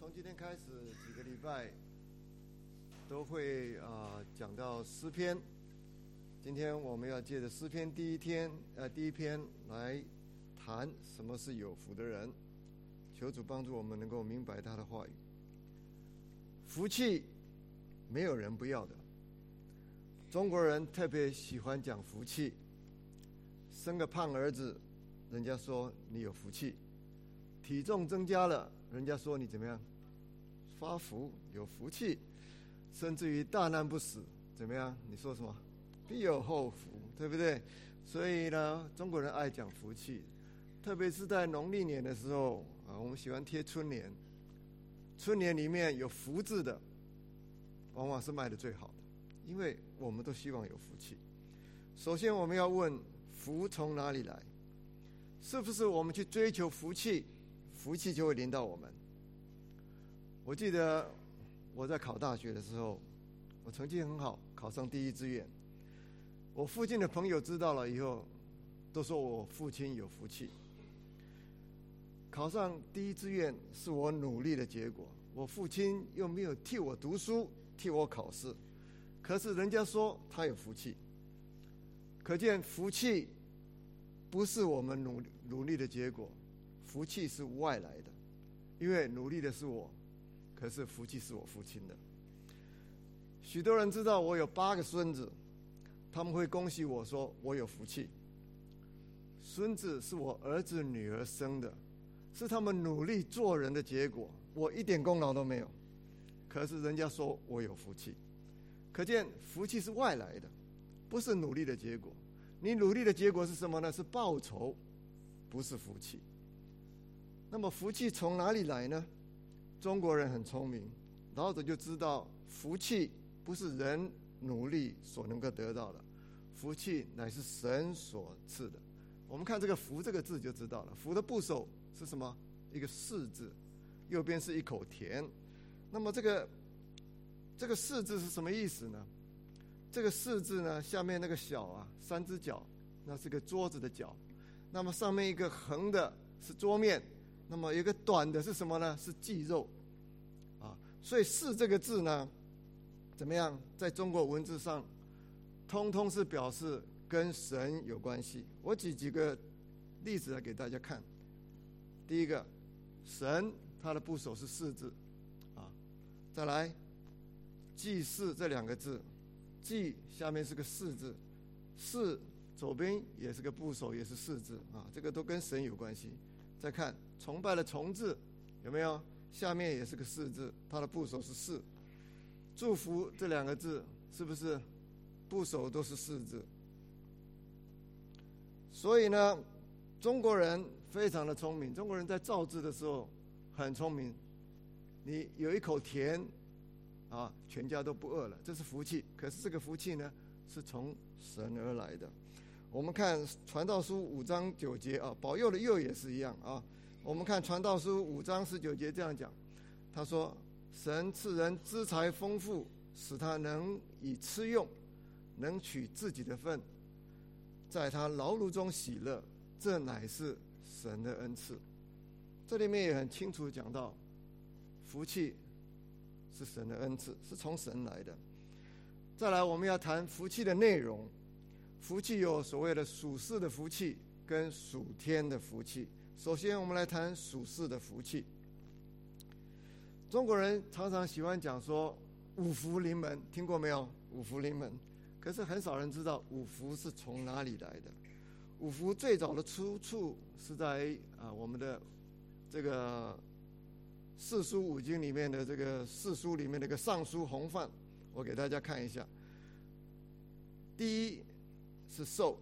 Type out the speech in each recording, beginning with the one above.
从今天开始几个礼拜都会啊讲到诗篇。今天我们要借着诗篇第一天呃第一篇来谈什么是有福的人。求主帮助我们能够明白他的话语。福气没有人不要的。中国人特别喜欢讲福气。生个胖儿子，人家说你有福气；体重增加了，人家说你怎么样？发福有福气，甚至于大难不死，怎么样？你说什么？必有后福，对不对？所以呢，中国人爱讲福气，特别是在农历年的时候啊，我们喜欢贴春联。春联里面有福字的，往往是卖的最好的，因为我们都希望有福气。首先，我们要问。福从哪里来？是不是我们去追求福气，福气就会临到我们？我记得我在考大学的时候，我成绩很好，考上第一志愿。我附近的朋友知道了以后，都说我父亲有福气。考上第一志愿是我努力的结果，我父亲又没有替我读书，替我考试，可是人家说他有福气。可见福气不是我们努努力的结果，福气是外来的，因为努力的是我，可是福气是我父亲的。许多人知道我有八个孙子，他们会恭喜我说我有福气。孙子是我儿子女儿生的，是他们努力做人的结果，我一点功劳都没有，可是人家说我有福气，可见福气是外来的。不是努力的结果，你努力的结果是什么呢？是报酬，不是福气。那么福气从哪里来呢？中国人很聪明，老子就知道福气不是人努力所能够得到的，福气乃是神所赐的。我们看这个“福”这个字就知道了，“福”的部首是什么？一个“士”字，右边是一口田。那么这个这个“士”字是什么意思呢？这个“四”字呢，下面那个“小”啊，三只脚，那是个桌子的脚。那么上面一个横的是桌面，那么一个短的是什么呢？是肌肉。啊，所以“四”这个字呢，怎么样？在中国文字上，通通是表示跟神有关系。我举几个例子来给大家看。第一个，神他的部首是“四”字，啊，再来，祭祀这两个字。祭下面是个四字，四左边也是个部首，也是四字啊，这个都跟神有关系。再看崇拜的崇字有没有？下面也是个四字，它的部首是四。祝福这两个字是不是部首都是四字？所以呢，中国人非常的聪明，中国人在造字的时候很聪明。你有一口田。啊，全家都不饿了，这是福气。可是这个福气呢，是从神而来的。我们看《传道书》五章九节啊，保佑的佑也是一样啊。我们看《传道书》五章十九节这样讲，他说：“神赐人资财丰富，使他能以吃用，能取自己的份，在他劳碌中喜乐，这乃是神的恩赐。”这里面也很清楚讲到福气。是神的恩赐，是从神来的。再来，我们要谈福气的内容。福气有所谓的属世的福气跟属天的福气。首先，我们来谈属世的福气。中国人常常喜欢讲说五福临门，听过没有？五福临门，可是很少人知道五福是从哪里来的。五福最早的出处是在啊我们的这个。四书五经里面的这个四书里面那个尚书洪范，我给大家看一下。第一是寿，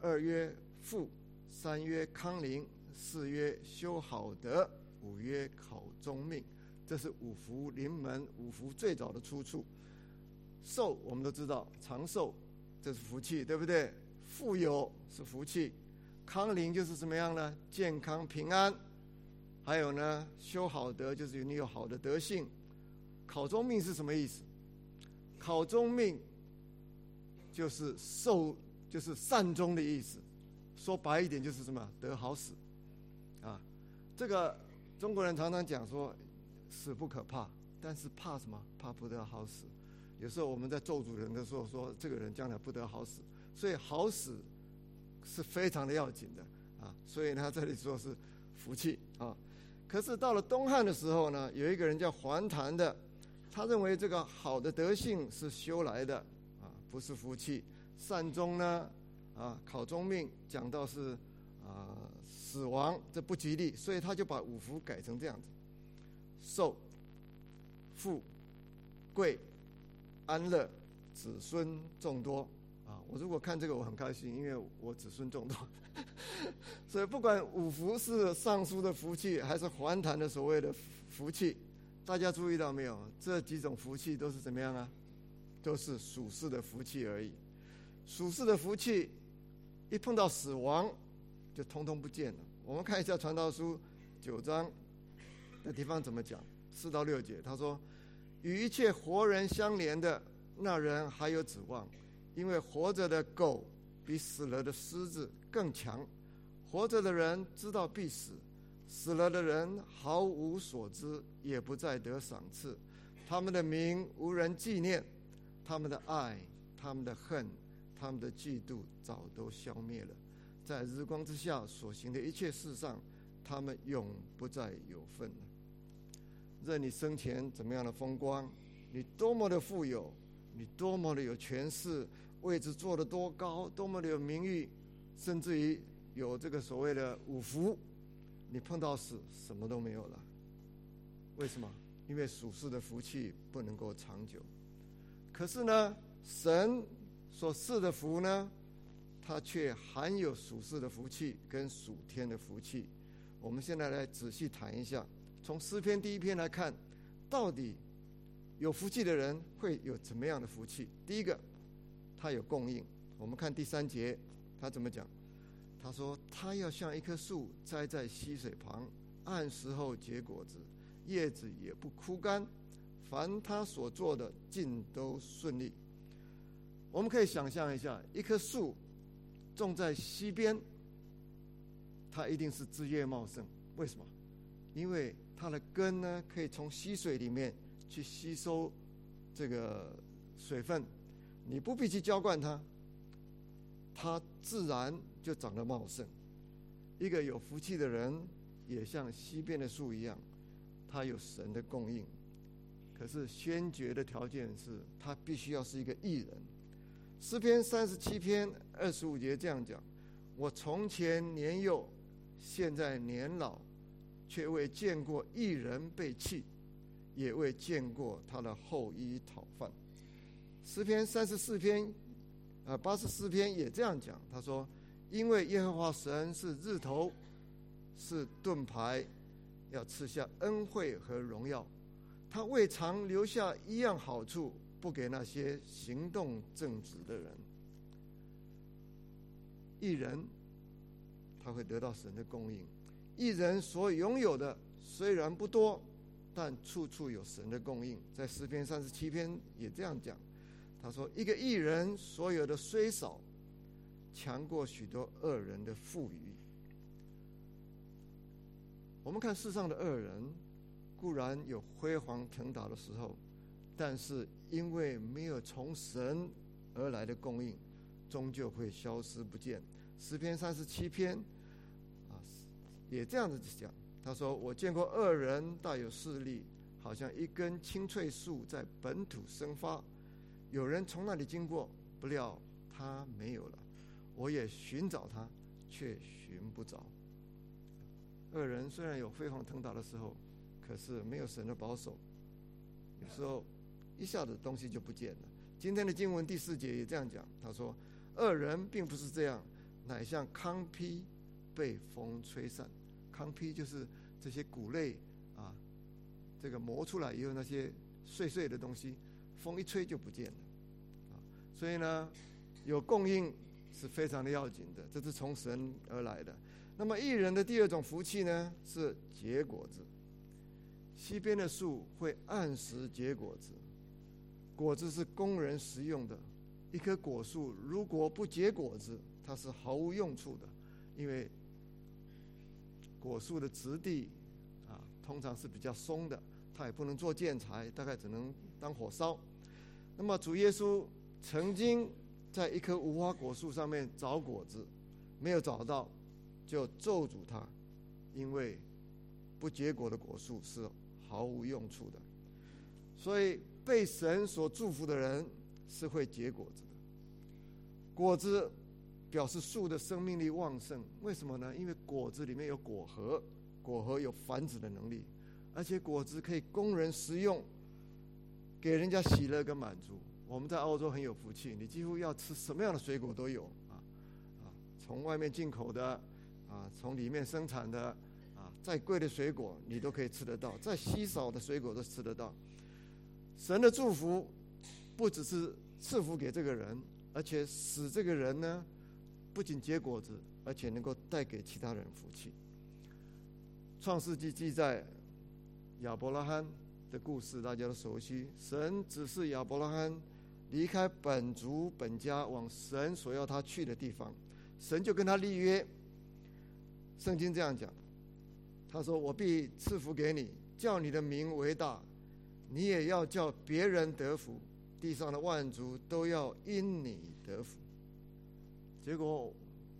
二曰富，三曰康宁，四曰修好德，五曰考中命。这是五福临门，五福最早的出处。寿我们都知道，长寿这是福气，对不对？富有是福气，康宁就是怎么样呢？健康平安。还有呢，修好德就是你有好的德性。考中命是什么意思？考中命就是寿，就是善终的意思。说白一点就是什么？得好死。啊，这个中国人常常讲说，死不可怕，但是怕什么？怕不得好死。有时候我们在咒诅人的时候说，这个人将来不得好死，所以好死是非常的要紧的啊。所以他这里说是福气啊。可是到了东汉的时候呢，有一个人叫桓谭的，他认为这个好的德性是修来的啊，不是福气。善终呢啊，考中命讲到是啊死亡，这不吉利，所以他就把五福改成这样子：寿、富、贵、安乐、子孙众多。啊，我如果看这个我很开心，因为我子孙众多。所以不管五福是尚书的福气，还是还谈的所谓的福气，大家注意到没有？这几种福气都是怎么样啊？都是属世的福气而已。属世的福气一碰到死亡，就通通不见了。我们看一下《传道书》九章的地方怎么讲，四到六节，他说：“与一切活人相连的那人还有指望，因为活着的狗。”比死了的狮子更强。活着的人知道必死，死了的人毫无所知，也不再得赏赐。他们的名无人纪念，他们的爱、他们的恨、他们的嫉妒早都消灭了。在日光之下所行的一切事上，他们永不再有份了。任你生前怎么样的风光，你多么的富有，你多么的有权势。位置坐得多高，多么的有名誉，甚至于有这个所谓的五福，你碰到死什么都没有了。为什么？因为属世的福气不能够长久。可是呢，神所赐的福呢，它却含有属世的福气跟属天的福气。我们现在来仔细谈一下，从诗篇第一篇来看，到底有福气的人会有怎么样的福气？第一个。他有供应。我们看第三节，他怎么讲？他说：“他要像一棵树栽在溪水旁，按时候结果子，叶子也不枯干。凡他所做的，尽都顺利。”我们可以想象一下，一棵树种在溪边，它一定是枝叶茂盛。为什么？因为它的根呢，可以从溪水里面去吸收这个水分。你不必去浇灌它，它自然就长得茂盛。一个有福气的人，也像西边的树一样，他有神的供应。可是先决的条件是他必须要是一个艺人。诗篇三十七篇二十五节这样讲：“我从前年幼，现在年老，却未见过一人被弃，也未见过他的后裔讨饭。”诗篇三十四篇，啊，八十四篇也这样讲。他说：“因为耶和华神是日头，是盾牌，要赐下恩惠和荣耀。他未尝留下一样好处，不给那些行动正直的人。一人，他会得到神的供应。一人所拥有的虽然不多，但处处有神的供应。在诗篇三十七篇也这样讲。”他说：“一个艺人所有的虽少，强过许多恶人的富裕。我们看世上的恶人，固然有辉煌腾达的时候，但是因为没有从神而来的供应，终究会消失不见。诗篇三十七篇啊，也这样子讲。他说：我见过恶人大有势力，好像一根青翠树在本土生发。”有人从那里经过，不料他没有了。我也寻找他，却寻不着。恶人虽然有飞黄腾达的时候，可是没有神的保守，有时候一下子东西就不见了。今天的经文第四节也这样讲，他说：“恶人并不是这样，乃像糠坯被风吹散。糠坯就是这些谷类啊，这个磨出来以后那些碎碎的东西。”风一吹就不见了，所以呢，有供应是非常的要紧的，这是从神而来的。那么艺人的第二种福气呢，是结果子。西边的树会按时结果子，果子是供人食用的。一棵果树如果不结果子，它是毫无用处的，因为果树的质地啊，通常是比较松的。它也不能做建材，大概只能当火烧。那么主耶稣曾经在一棵无花果树上面找果子，没有找到，就咒诅它，因为不结果的果树是毫无用处的。所以被神所祝福的人是会结果子的。果子表示树的生命力旺盛，为什么呢？因为果子里面有果核，果核有繁殖的能力。而且果子可以供人食用，给人家喜乐跟满足。我们在澳洲很有福气，你几乎要吃什么样的水果都有啊啊！从外面进口的啊，从里面生产的啊，再贵的水果你都可以吃得到，再稀少的水果都吃得到。神的祝福不只是赐福给这个人，而且使这个人呢，不仅结果子，而且能够带给其他人福气。创世纪记载。亚伯拉罕的故事大家都熟悉。神指示亚伯拉罕离开本族本家，往神所要他去的地方。神就跟他立约。圣经这样讲：“他说，我必赐福给你，叫你的名为大，你也要叫别人得福。地上的万族都要因你得福。”结果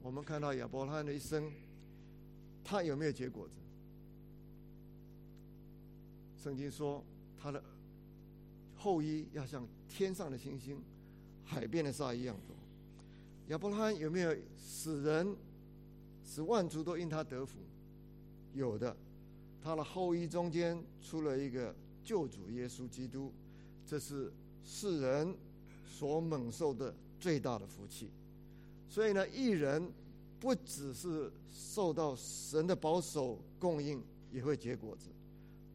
我们看到亚伯拉罕的一生，他有没有结果子？圣经说，他的后裔要像天上的星星、海边的沙一样多。亚伯拉罕有没有使人、使万族都因他得福？有的，他的后裔中间出了一个救主耶稣基督，这是世人所蒙受的最大的福气。所以呢，一人不只是受到神的保守供应，也会结果子。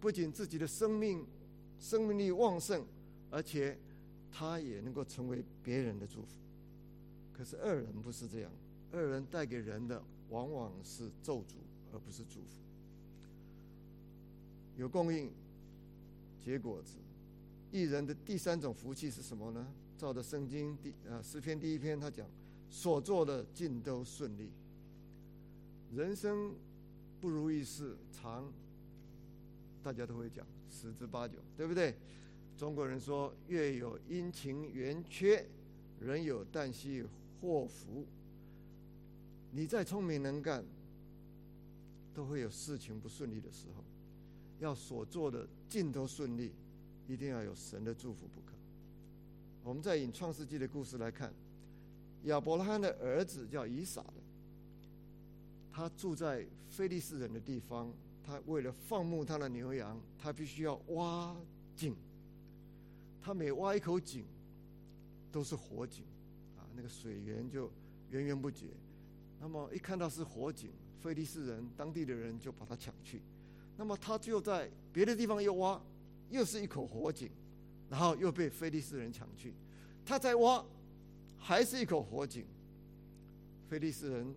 不仅自己的生命生命力旺盛，而且他也能够成为别人的祝福。可是二人不是这样，二人带给人的往往是咒诅，而不是祝福。有供应，结果子。一人的第三种福气是什么呢？照着圣经第呃诗篇第一篇，他讲所做的尽都顺利。人生不如意事常。大家都会讲十之八九，对不对？中国人说“月有阴晴圆缺，人有旦夕祸福”。你再聪明能干，都会有事情不顺利的时候。要所做的尽都顺利，一定要有神的祝福不可。我们再引创世纪的故事来看，亚伯拉罕的儿子叫以撒的，他住在非利士人的地方。他为了放牧他的牛羊，他必须要挖井。他每挖一口井，都是火井，啊，那个水源就源源不绝。那么一看到是火井，菲利士人当地的人就把他抢去。那么他就在别的地方又挖，又是一口火井，然后又被菲利士人抢去。他在挖，还是一口火井，菲利士人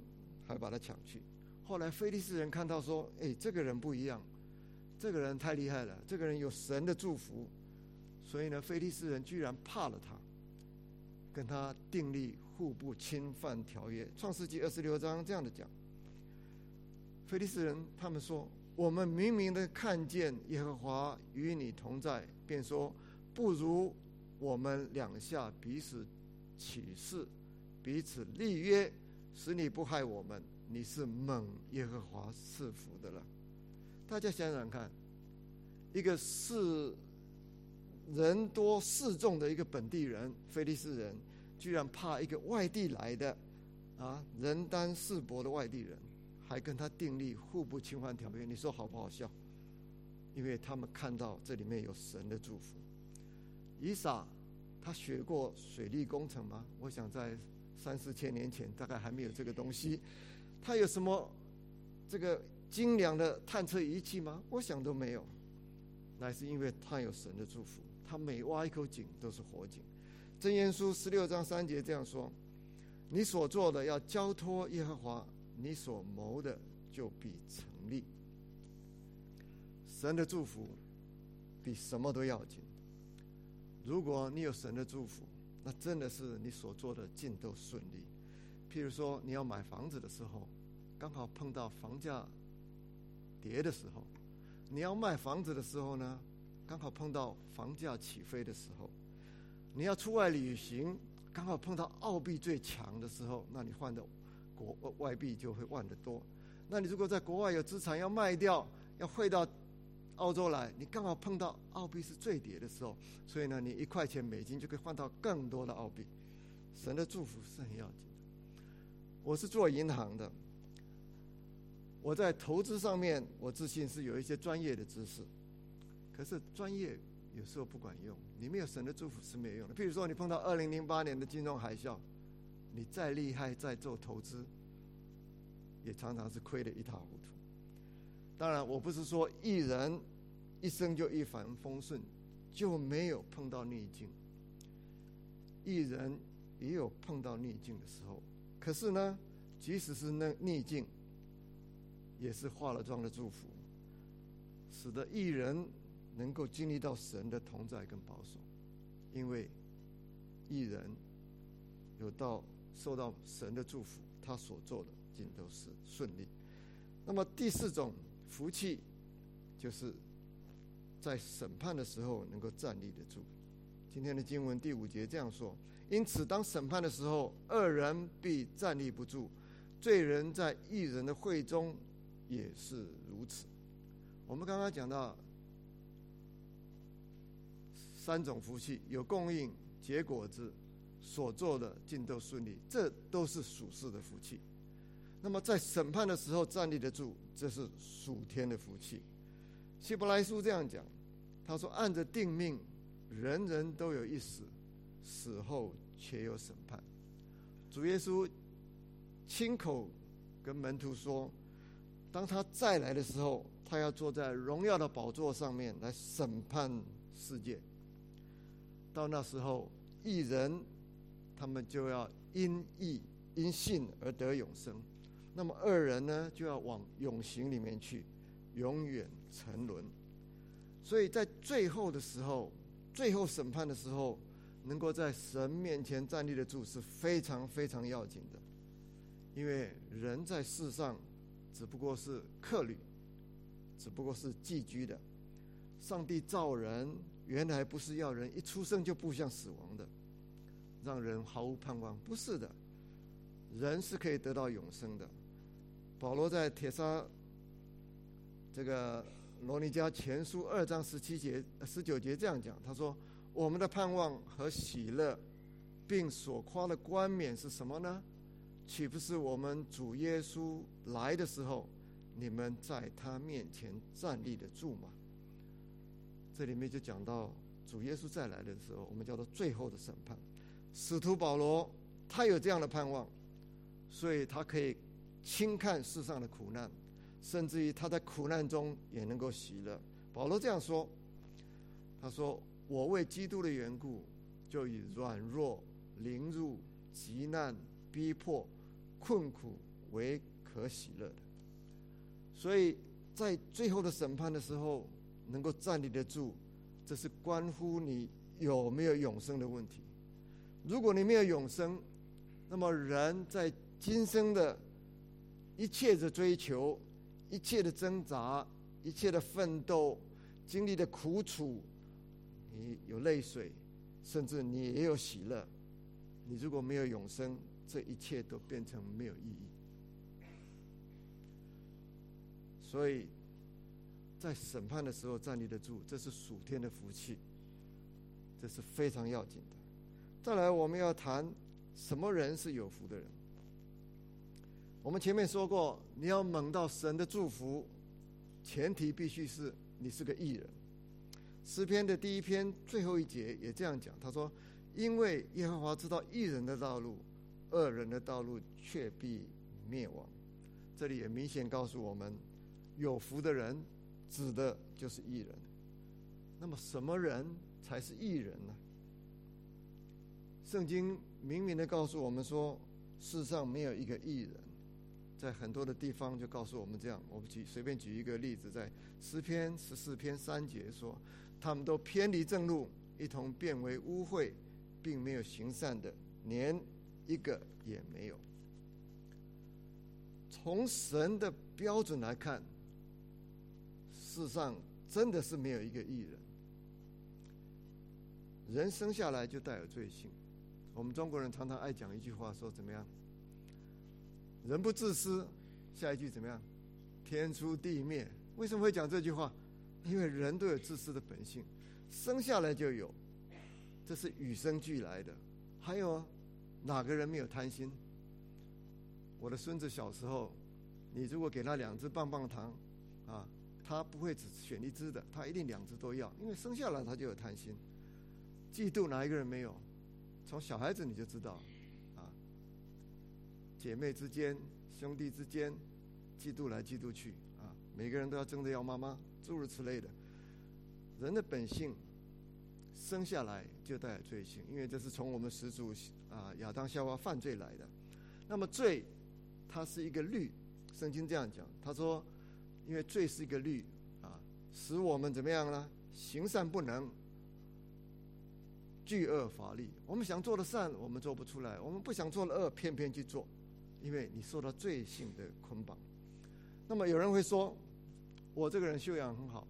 还把他抢去。后来，菲利斯人看到说：“哎，这个人不一样，这个人太厉害了，这个人有神的祝福。”所以呢，菲利斯人居然怕了他，跟他订立互不侵犯条约。创世纪二十六章这样的讲：菲利斯人他们说：“我们明明的看见耶和华与你同在，便说不如我们两下彼此起誓，彼此立约，使你不害我们。”你是蒙耶和华赐福的了。大家想想看，一个是人多势众的一个本地人，菲利斯人，居然怕一个外地来的啊人单势薄的外地人，还跟他订立互不侵犯条约。你说好不好笑？因为他们看到这里面有神的祝福。以撒他学过水利工程吗？我想在三四千年前，大概还没有这个东西。他有什么这个精良的探测仪器吗？我想都没有，乃是因为他有神的祝福。他每挖一口井都是活井。真言书十六章三节这样说：“你所做的要交托耶和华，你所谋的就必成立。”神的祝福比什么都要紧。如果你有神的祝福，那真的是你所做的尽都顺利。譬如说，你要买房子的时候，刚好碰到房价跌的时候；你要卖房子的时候呢，刚好碰到房价起飞的时候；你要出外旅行，刚好碰到澳币最强的时候，那你换的国外币就会换得多。那你如果在国外有资产要卖掉，要汇到澳洲来，你刚好碰到澳币是最跌的时候，所以呢，你一块钱美金就可以换到更多的澳币。神的祝福是很要紧的。我是做银行的，我在投资上面，我自信是有一些专业的知识。可是专业有时候不管用，你没有神的祝福是没有用的。譬如说，你碰到二零零八年的金融海啸，你再厉害，再做投资。也常常是亏得一塌糊涂。当然，我不是说艺人一生就一帆风顺，就没有碰到逆境。艺人也有碰到逆境的时候，可是呢，即使是那逆境，也是化了妆的祝福，使得艺人能够经历到神的同在跟保守，因为艺人有到受到神的祝福，他所做的尽。都是顺利。那么第四种福气，就是在审判的时候能够站立得住。今天的经文第五节这样说：因此，当审判的时候，二人必站立不住；罪人在一人的会中也是如此。我们刚刚讲到三种福气：有供应、结果子、所做的尽都顺利，这都是属世的福气。那么在审判的时候站立得住，这是属天的福气。希伯来书这样讲，他说：“按着定命，人人都有一死，死后且有审判。”主耶稣亲口跟门徒说：“当他再来的时候，他要坐在荣耀的宝座上面来审判世界。到那时候，一人他们就要因义因信而得永生。”那么二人呢，就要往永刑里面去，永远沉沦。所以在最后的时候，最后审判的时候，能够在神面前站立得住，是非常非常要紧的。因为人在世上只不过是客旅，只不过是寄居的。上帝造人，原来不是要人一出生就步向死亡的，让人毫无盼望。不是的，人是可以得到永生的。保罗在铁沙这个罗尼迦前书二章十七节、十九节这样讲，他说：“我们的盼望和喜乐，并所夸的冠冕是什么呢？岂不是我们主耶稣来的时候，你们在他面前站立得住吗？”这里面就讲到主耶稣再来的时候，我们叫做最后的审判。使徒保罗他有这样的盼望，所以他可以。轻看世上的苦难，甚至于他在苦难中也能够喜乐。保罗这样说：“他说，我为基督的缘故，就以软弱、凌辱、极难、逼迫、困苦为可喜乐的。所以在最后的审判的时候，能够站立得住，这是关乎你有没有永生的问题。如果你没有永生，那么人在今生的。”一切的追求，一切的挣扎，一切的奋斗，经历的苦楚，你有泪水，甚至你也有喜乐。你如果没有永生，这一切都变成没有意义。所以在审判的时候站立得住，这是属天的福气，这是非常要紧的。再来，我们要谈什么人是有福的人。我们前面说过，你要蒙到神的祝福，前提必须是你是个艺人。诗篇的第一篇最后一节也这样讲，他说：“因为耶和华知道艺人的道路，恶人的道路却必灭亡。”这里也明显告诉我们，有福的人指的就是艺人。那么，什么人才是艺人呢？圣经明明的告诉我们说，世上没有一个艺人。在很多的地方就告诉我们这样，我们举随便举一个例子，在诗篇十四篇三节说，他们都偏离正路，一同变为污秽，并没有行善的，连一个也没有。从神的标准来看，世上真的是没有一个艺人，人生下来就带有罪性。我们中国人常常爱讲一句话，说怎么样？人不自私，下一句怎么样？天诛地灭。为什么会讲这句话？因为人都有自私的本性，生下来就有，这是与生俱来的。还有哪个人没有贪心？我的孙子小时候，你如果给他两只棒棒糖，啊，他不会只选一只的，他一定两只都要，因为生下来他就有贪心。嫉妒哪一个人没有？从小孩子你就知道，啊，姐妹之间、兄弟之间，嫉妒来嫉妒去，啊，每个人都要争着要妈妈，诸如此类的。人的本性生下来就带有罪性，因为这是从我们始祖啊亚当夏娃犯罪来的。那么罪，它是一个律，圣经这样讲，他说，因为罪是一个律，啊，使我们怎么样呢？行善不能。巨恶法力，我们想做的善，我们做不出来；我们不想做的恶，偏偏去做，因为你受到罪性的捆绑。那么有人会说，我这个人修养很好，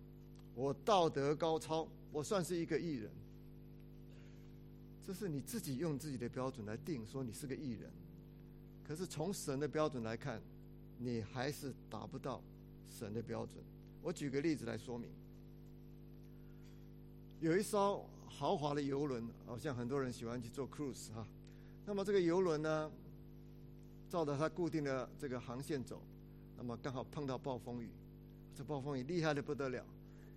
我道德高超，我算是一个艺人。这是你自己用自己的标准来定，说你是个艺人。可是从神的标准来看，你还是达不到神的标准。我举个例子来说明，有一艘。豪华的游轮，好像很多人喜欢去做 cruise 哈。那么这个游轮呢，照着它固定的这个航线走，那么刚好碰到暴风雨，这暴风雨厉害的不得了，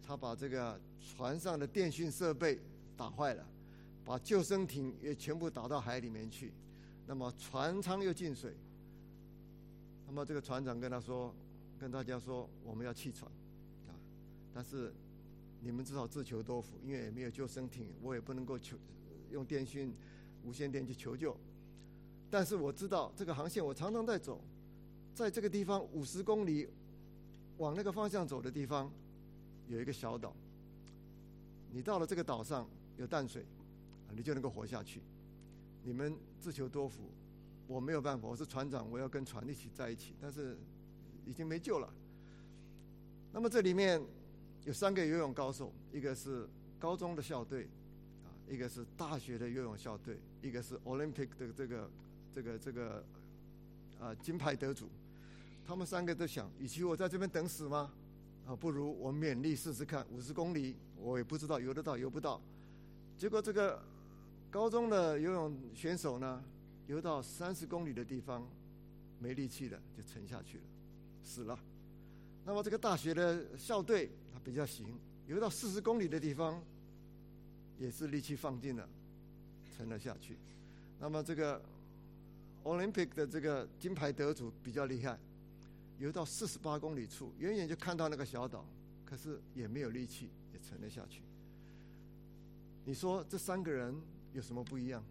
它把这个船上的电讯设备打坏了，把救生艇也全部打到海里面去，那么船舱又进水。那么这个船长跟他说，跟大家说我们要弃船，啊，但是。你们只好自求多福，因为也没有救生艇，我也不能够求用电讯、无线电去求救。但是我知道这个航线，我常常在走，在这个地方五十公里往那个方向走的地方，有一个小岛。你到了这个岛上有淡水，你就能够活下去。你们自求多福，我没有办法，我是船长，我要跟船一起在一起，但是已经没救了。那么这里面。有三个游泳高手，一个是高中的校队，啊，一个是大学的游泳校队，一个是 Olympic 的这个这个这个啊金牌得主。他们三个都想，与其我在这边等死吗？啊，不如我勉力试试看，五十公里我也不知道游得到游不到。结果这个高中的游泳选手呢，游到三十公里的地方没力气了，就沉下去了，死了。那么这个大学的校队。比较行，游到四十公里的地方，也是力气放尽了，沉了下去。那么这个 Olympic 的这个金牌得主比较厉害，游到四十八公里处，远远就看到那个小岛，可是也没有力气，也沉了下去。你说这三个人有什么不一样？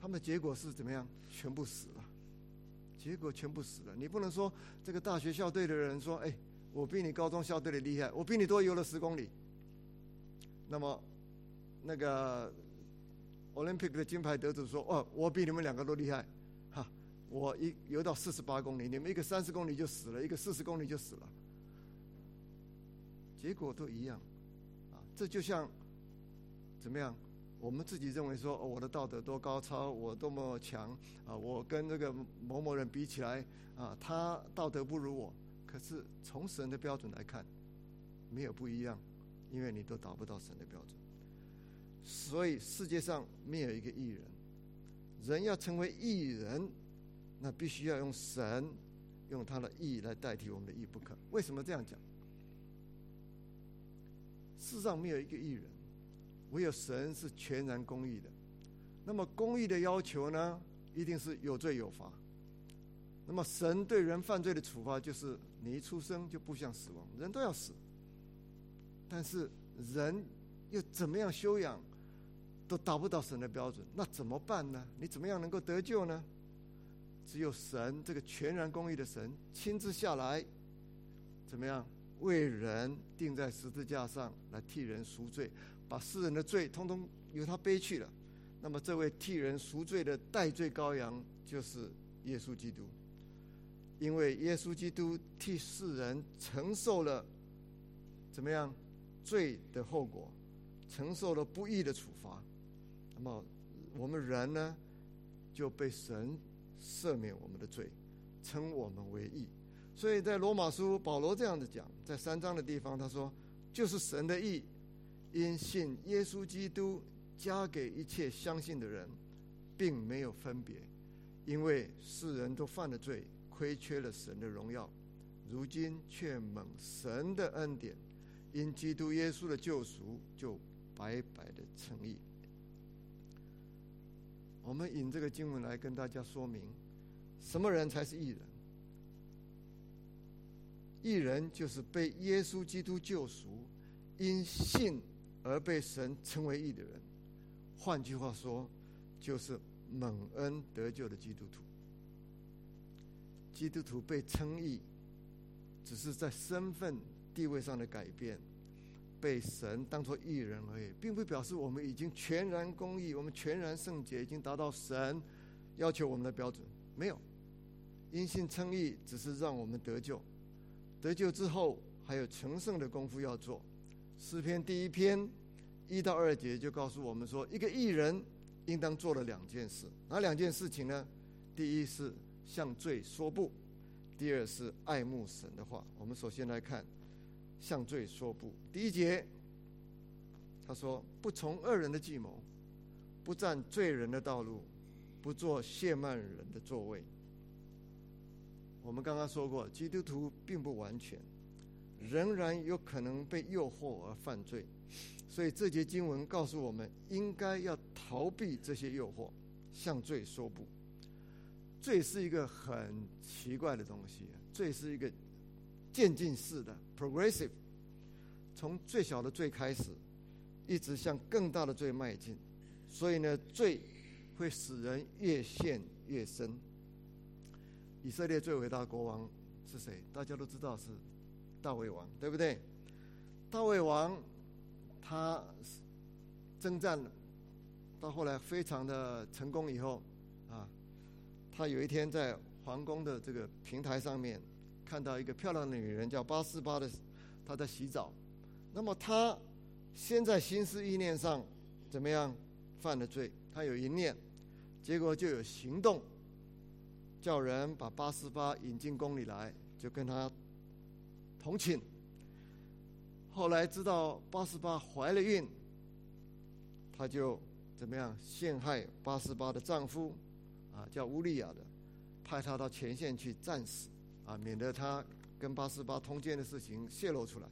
他们的结果是怎么样？全部死了，结果全部死了。你不能说这个大学校队的人说，哎。我比你高中校队的厉害，我比你多游了十公里。那么，那个 Olympic 的金牌得主说：“哦，我比你们两个都厉害，哈！我一游到四十八公里，你们一个三十公里就死了，一个四十公里就死了，结果都一样，啊！这就像怎么样？我们自己认为说，我的道德多高超，我多么强啊！我跟那个某某人比起来，啊，他道德不如我。”可是从神的标准来看，没有不一样，因为你都达不到神的标准。所以世界上没有一个艺人，人要成为艺人，那必须要用神用他的义来代替我们的义不可。为什么这样讲？世上没有一个艺人，唯有神是全然公义的。那么公义的要求呢，一定是有罪有罚。那么神对人犯罪的处罚就是。你一出生就不想死亡，人都要死。但是人又怎么样修养，都达不到神的标准，那怎么办呢？你怎么样能够得救呢？只有神这个全然公义的神亲自下来，怎么样为人钉在十字架上来替人赎罪，把世人的罪通通由他背去了。那么这位替人赎罪的代罪羔羊就是耶稣基督。因为耶稣基督替世人承受了怎么样罪的后果，承受了不义的处罚，那么我们人呢就被神赦免我们的罪，称我们为义。所以在罗马书，保罗这样子讲，在三章的地方，他说：“就是神的义，因信耶稣基督，加给一切相信的人，并没有分别，因为世人都犯了罪，亏缺了神的荣耀，如今却蒙神的恩典，因基督耶稣的救赎，就白白的称义。”我们引这个经文来跟大家说明，什么人才是义人？义人就是被耶稣基督救赎，因信而被神称为义的人。换句话说，就是蒙恩得救的基督徒。基督徒被称义，只是在身份地位上的改变，被神当作义人而已，并不表示我们已经全然公义，我们全然圣洁，已经达到神要求我们的标准。没有，因信称义，只是让我们得救。得救之后，还有成圣的功夫要做。诗篇第一篇一到二节就告诉我们说，一个艺人应当做了两件事。哪两件事情呢？第一是向罪说不；第二是爱慕神的话。我们首先来看向罪说不。第一节，他说：“不从恶人的计谋，不占罪人的道路，不做亵慢人的座位。”我们刚刚说过，基督徒并不完全，仍然有可能被诱惑而犯罪，所以这节经文告诉我们，应该要逃避这些诱惑，向罪说不。罪是一个很奇怪的东西，罪是一个渐进式的 （progressive），从最小的罪开始，一直向更大的罪迈进，所以呢，罪会使人越陷越深。以色列最伟大的国王是谁？大家都知道是大卫王，对不对？大卫王他征战到后来非常的成功以后，他有一天在皇宫的这个平台上面看到一个漂亮的女人叫八四八的，她在洗澡。那么他先在心思意念上怎么样犯了罪？他有一念，结果就有行动。叫人把八四八引进宫里来，就跟他同寝。后来知道八四八怀了孕，他就怎么样陷害八四八的丈夫，啊，叫乌利亚的，派他到前线去战死，啊，免得他跟八十八通奸的事情泄露出来。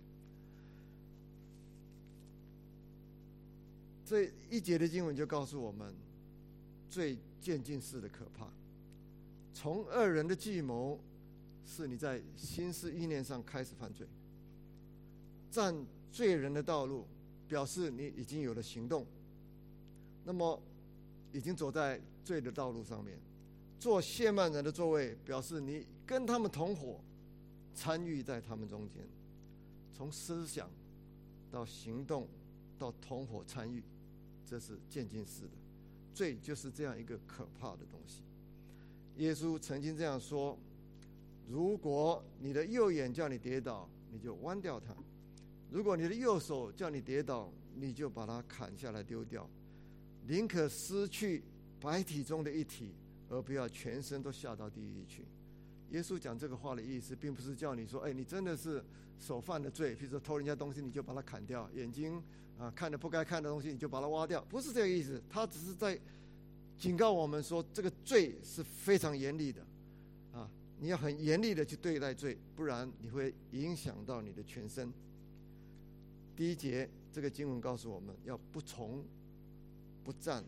这一节的经文就告诉我们，最渐进式的可怕。从二人的计谋，是你在心思意念上开始犯罪；占罪人的道路，表示你已经有了行动。那么，已经走在罪的道路上面，做谢曼人的座位，表示你跟他们同伙，参与在他们中间。从思想到行动到同伙参与，这是渐进式的。罪就是这样一个可怕的东西。耶稣曾经这样说：“如果你的右眼叫你跌倒，你就弯掉它；如果你的右手叫你跌倒，你就把它砍下来丢掉。宁可失去白体中的一体，而不要全身都下到地狱去。”耶稣讲这个话的意思，并不是叫你说：“哎，你真的是手犯的罪，比如说偷人家东西，你就把它砍掉；眼睛啊看的不该看的东西，你就把它挖掉。”不是这个意思，他只是在。警告我们说，这个罪是非常严厉的，啊，你要很严厉的去对待罪，不然你会影响到你的全身。第一节这个经文告诉我们要不从、不站、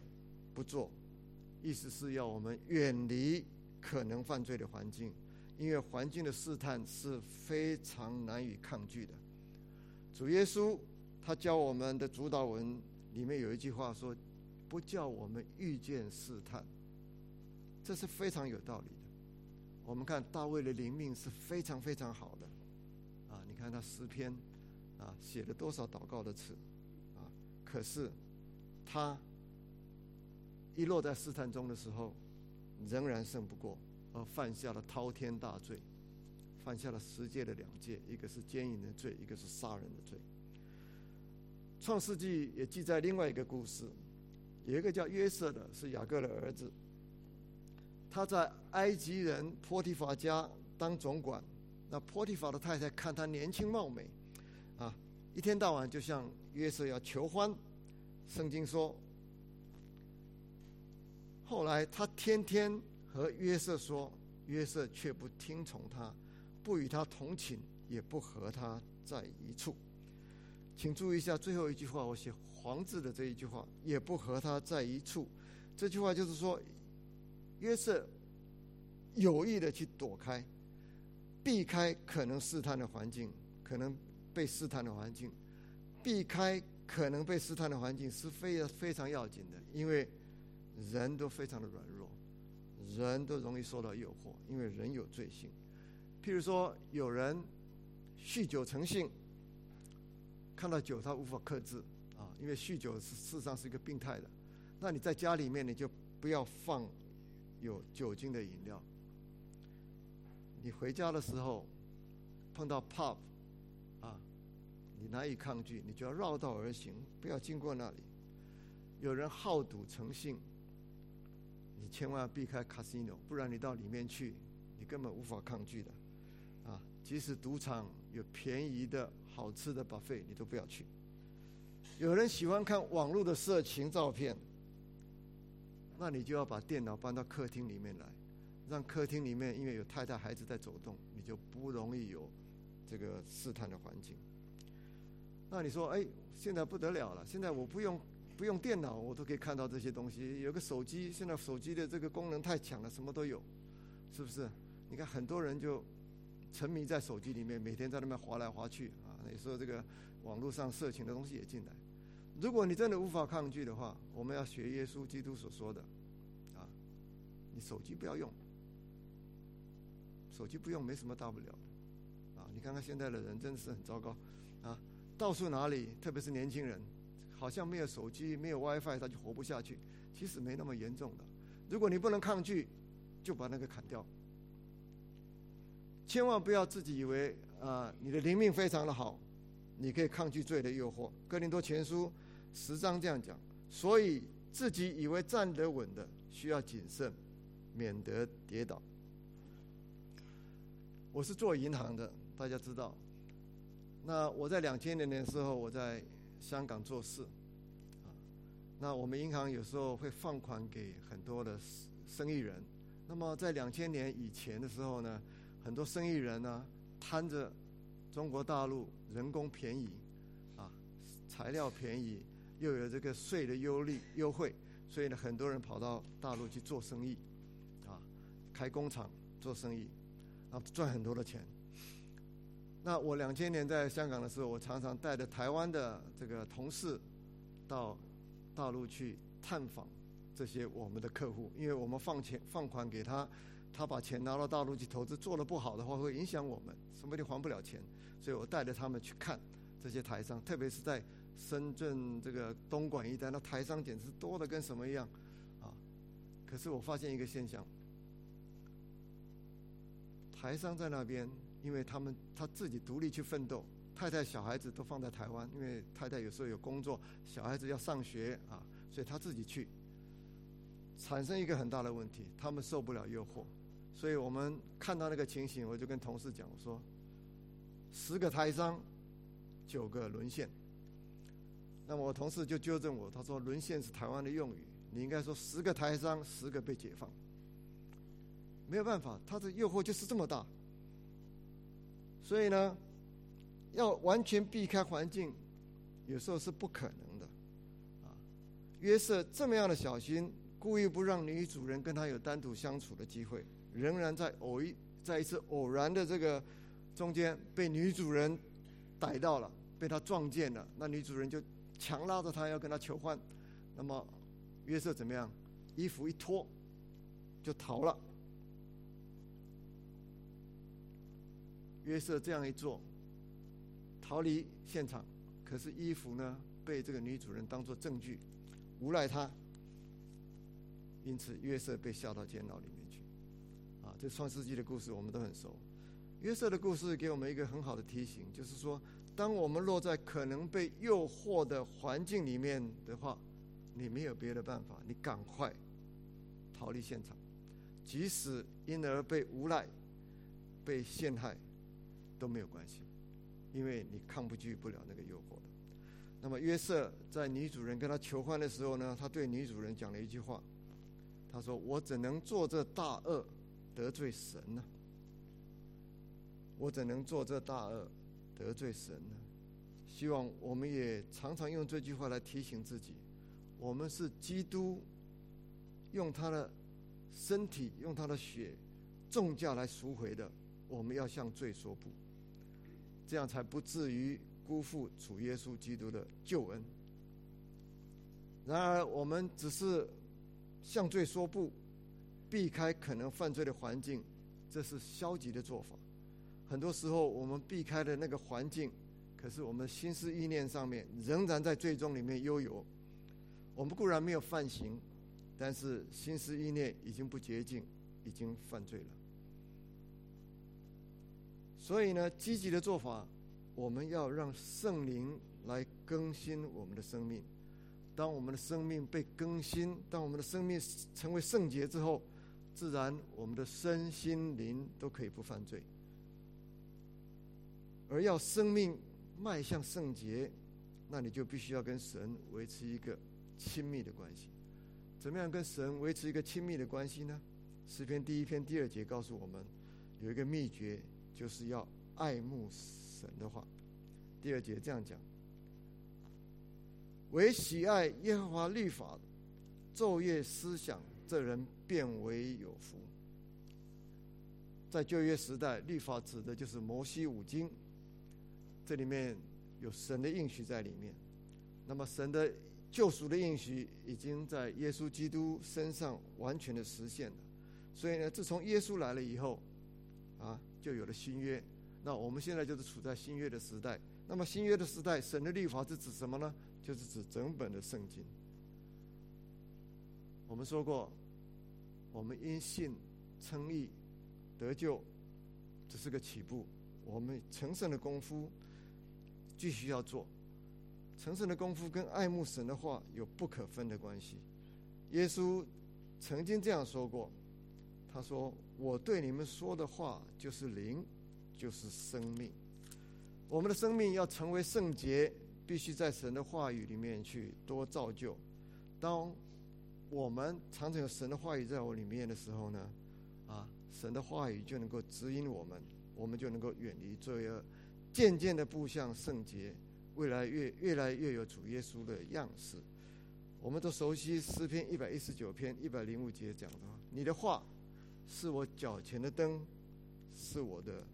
不坐，意思是要我们远离可能犯罪的环境，因为环境的试探是非常难以抗拒的。主耶稣他教我们的主导文里面有一句话说。不叫我们遇见试探，这是非常有道理的。我们看大卫的灵命是非常非常好的，啊，你看他诗篇，啊，写了多少祷告的词，啊，可是他一落在试探中的时候，仍然胜不过，而犯下了滔天大罪，犯下了十诫的两戒，一个是奸淫的罪，一个是杀人的罪。创世纪也记载另外一个故事。有一个叫约瑟的，是雅各的儿子。他在埃及人波提法家当总管，那波提法的太太看他年轻貌美，啊，一天到晚就向约瑟要求欢。圣经说，后来他天天和约瑟说，约瑟却不听从他，不与他同寝，也不和他在一处。请注意一下最后一句话，我写黄字的这一句话，也不和他在一处。这句话就是说，约瑟有意的去躲开，避开可能试探的环境，可能被试探的环境，避开可能被试探的环境是非常非常要紧的，因为人都非常的软弱，人都容易受到诱惑，因为人有罪性。譬如说，有人酗酒成性。看到酒，他无法克制啊，因为酗酒是事实上是一个病态的。那你在家里面，你就不要放有酒精的饮料。你回家的时候碰到 pub 啊，你难以抗拒，你就要绕道而行，不要经过那里。有人好赌成性，你千万要避开 casino，不然你到里面去，你根本无法抗拒的啊。即使赌场有便宜的。好吃的 buffet 你都不要去。有人喜欢看网络的色情照片，那你就要把电脑搬到客厅里面来，让客厅里面因为有太太孩子在走动，你就不容易有这个试探的环境。那你说，哎，现在不得了了，现在我不用不用电脑，我都可以看到这些东西。有个手机，现在手机的这个功能太强了，什么都有，是不是？你看很多人就沉迷在手机里面，每天在那边划来划去啊。你说这个网络上色情的东西也进来，如果你真的无法抗拒的话，我们要学耶稣基督所说的，啊，你手机不要用，手机不用没什么大不了的，啊，你看看现在的人真的是很糟糕，啊，到处哪里，特别是年轻人，好像没有手机没有 WiFi 他就活不下去，其实没那么严重的，如果你不能抗拒，就把那个砍掉，千万不要自己以为。啊，你的灵命非常的好，你可以抗拒罪的诱惑。哥林多前书十章这样讲，所以自己以为站得稳的，需要谨慎，免得跌倒。我是做银行的，大家知道。那我在两千年的时候，我在香港做事，啊，那我们银行有时候会放款给很多的生意人。那么在两千年以前的时候呢，很多生意人呢。贪着中国大陆人工便宜，啊，材料便宜，又有这个税的优利优惠，所以呢，很多人跑到大陆去做生意，啊，开工厂做生意，啊，赚很多的钱。那我两千年在香港的时候，我常常带着台湾的这个同事到大陆去探访这些我们的客户，因为我们放钱放款给他。他把钱拿到大陆去投资，做的不好的话，会影响我们，说不定还不了钱。所以我带着他们去看这些台商，特别是在深圳这个东莞一带，那台商简直多的跟什么一样，啊！可是我发现一个现象，台商在那边，因为他们他自己独立去奋斗，太太小孩子都放在台湾，因为太太有时候有工作，小孩子要上学啊，所以他自己去，产生一个很大的问题，他们受不了诱惑。所以我们看到那个情形，我就跟同事讲，我说：十个台商，九个沦陷。那么我同事就纠正我，他说：沦陷是台湾的用语，你应该说十个台商，十个被解放。没有办法，他的诱惑就是这么大。所以呢，要完全避开环境，有时候是不可能的。啊，约瑟这么样的小心，故意不让女主人跟他有单独相处的机会。仍然在偶一在一次偶然的这个中间被女主人逮到了，被他撞见了。那女主人就强拉着他要跟他求欢。那么约瑟怎么样？衣服一脱就逃了。约瑟这样一做，逃离现场。可是衣服呢，被这个女主人当作证据诬赖他。因此约瑟被下到监牢里面去。啊。这创世纪的故事我们都很熟，约瑟的故事给我们一个很好的提醒，就是说，当我们落在可能被诱惑的环境里面的话，你没有别的办法，你赶快逃离现场，即使因而被无赖、被陷害都没有关系，因为你抗拒不了那个诱惑的。那么约瑟在女主人跟他求欢的时候呢，他对女主人讲了一句话，他说：“我怎能做这大恶得罪神呢？我怎能做这大恶得罪神呢？”希望我们也常常用这句话来提醒自己：我们是基督用他的身体、用他的血重价来赎回的。我们要向罪说不，这样才不至于辜负主耶稣基督的救恩。然而，我们只是向罪说不，避开可能犯罪的环境，这是消极的做法。很多时候，我们避开的那个环境。可是我们心思意念上面仍然在最终里面悠游。我们固然没有犯行，但是心思意念已经不洁净，已经犯罪了。所以呢，积极的做法，我们要让圣灵来更新我们的生命。当我们的生命被更新，当我们的生命成为圣洁之后，自然我们的身心灵都可以不犯罪。而要生命。迈向圣洁，那你就必须要跟神维持一个亲密的关系。怎么样跟神维持一个亲密的关系呢？诗篇第一篇第二节告诉我们，有一个秘诀，就是要爱慕神的话。第二节这样讲：唯喜爱耶和华律法，昼夜思想，这人变为有福。在旧约时代，律法指的就是摩西五经。这里面有神的应许在里面，那么神的救赎的应许已经在耶稣基督身上完全的实现了。所以呢，自从耶稣来了以后，啊，就有了新约。那我们现在就是处在新约的时代。那么新约的时代，神的律法是指什么呢？就是指整本的圣经。我们说过，我们因信称义得救，只是个起步。我们成圣的功夫。继续要做，成圣的功夫跟爱慕神的话有不可分的关系。耶稣曾经这样说过：“他说，我对你们说的话就是灵，就是生命。我们的生命要成为圣洁，必须在神的话语里面去多造就。当我们常常有神的话语在我里面的时候呢，啊，神的话语就能够指引我们，我们就能够远离罪恶。”渐渐的步向圣洁，未来越越来越有主耶稣的样式。我们都熟悉诗篇一百一十九篇一百零五节讲的话：“你的话是我脚前的灯，是我的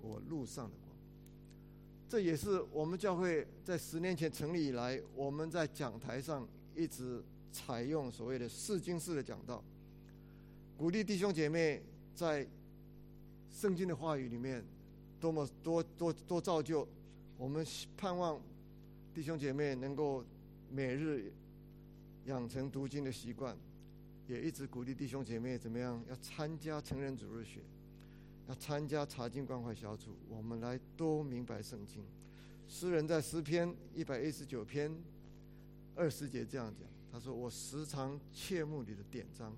我路上的光。”这也是我们教会在十年前成立以来，我们在讲台上一直采用所谓的释经式的讲道，鼓励弟兄姐妹在圣经的话语里面。多么多多多造就，我们盼望弟兄姐妹能够每日养成读经的习惯，也一直鼓励弟兄姐妹怎么样要参加成人主日学，要参加查经关怀小组，我们来多明白圣经。诗人在诗篇一百一十九篇二十节这样讲，他说：“我时常切慕你的典章，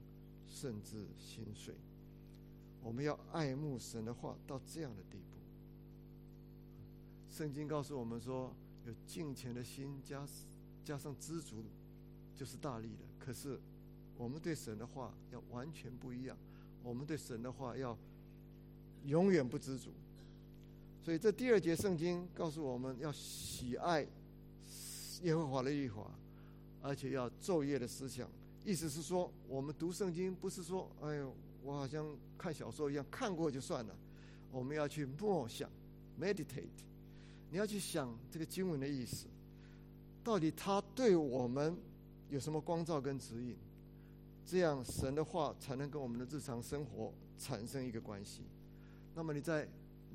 甚至心碎。”我们要爱慕神的话到这样的地步。圣经告诉我们说，有敬虔的心加加上知足，就是大力的。可是，我们对神的话要完全不一样。我们对神的话要永远不知足。所以，这第二节圣经告诉我们要喜爱耶和华的律法，而且要昼夜的思想。意思是说，我们读圣经不是说，哎呦，我好像看小说一样，看过就算了。我们要去默想，meditate。你要去想这个经文的意思，到底它对我们有什么光照跟指引？这样神的话才能跟我们的日常生活产生一个关系。那么你在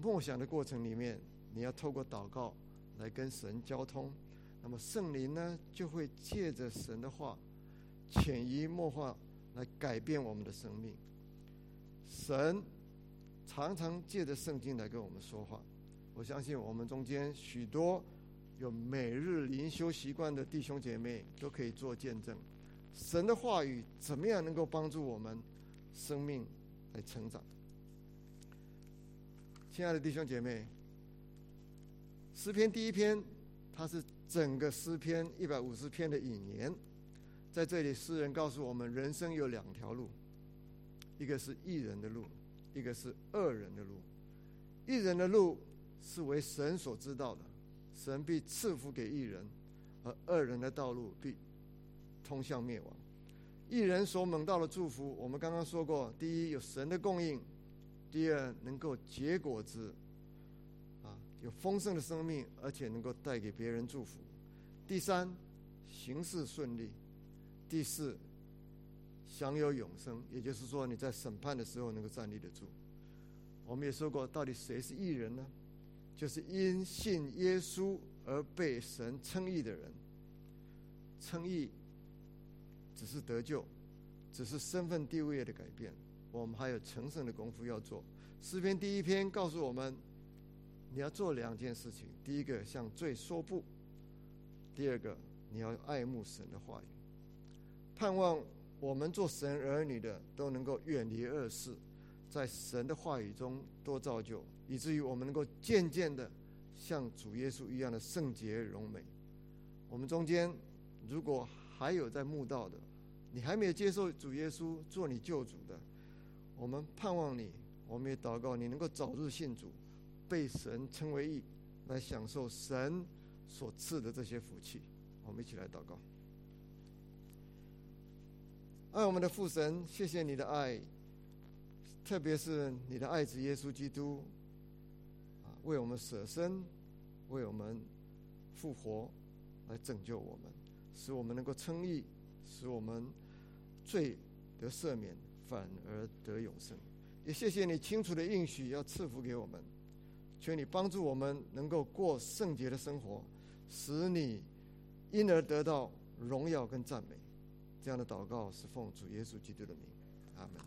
默想的过程里面，你要透过祷告来跟神交通。那么圣灵呢，就会借着神的话潜移默化来改变我们的生命。神常常借着圣经来跟我们说话。我相信我们中间许多有每日灵修习惯的弟兄姐妹都可以做见证。神的话语怎么样能够帮助我们生命来成长？亲爱的弟兄姐妹，诗篇第一篇，它是整个诗篇一百五十篇的引言。在这里，诗人告诉我们，人生有两条路，一个是义人的路，一个是恶人的路。义人的路是为神所知道的，神必赐福给义人；而恶人的道路必。通向灭亡，一人所蒙到的祝福，我们刚刚说过：第一，有神的供应；第二，能够结果子，啊，有丰盛的生命，而且能够带给别人祝福；第三，行事顺利；第四，享有永生。也就是说，你在审判的时候能够站立得住。我们也说过，到底谁是义人呢？就是因信耶稣而被神称义的人，称义。只是得救，只是身份地位的改变。我们还有成圣的功夫要做。诗篇第一篇告诉我们，你要做两件事情：第一个向罪说不；第二个你要爱慕神的话语。盼望我们做神儿女的都能够远离恶事，在神的话语中多造就，以至于我们能够渐渐的像主耶稣一样的圣洁荣美。我们中间如果还有在慕道的。你还没有接受主耶稣做你救主的，我们盼望你，我们也祷告你能够早日信主，被神称为义，来享受神所赐的这些福气。我们一起来祷告。爱我们的父神，谢谢你的爱，特别是你的爱子耶稣基督，啊，为我们舍身，为我们复活，来拯救我们，使我们能够称义，使我们。罪得赦免，反而得永生。也谢谢你清楚的应许，要赐福给我们。求你帮助我们能够过圣洁的生活，使你因而得到荣耀跟赞美。这样的祷告是奉主耶稣基督的名，阿门。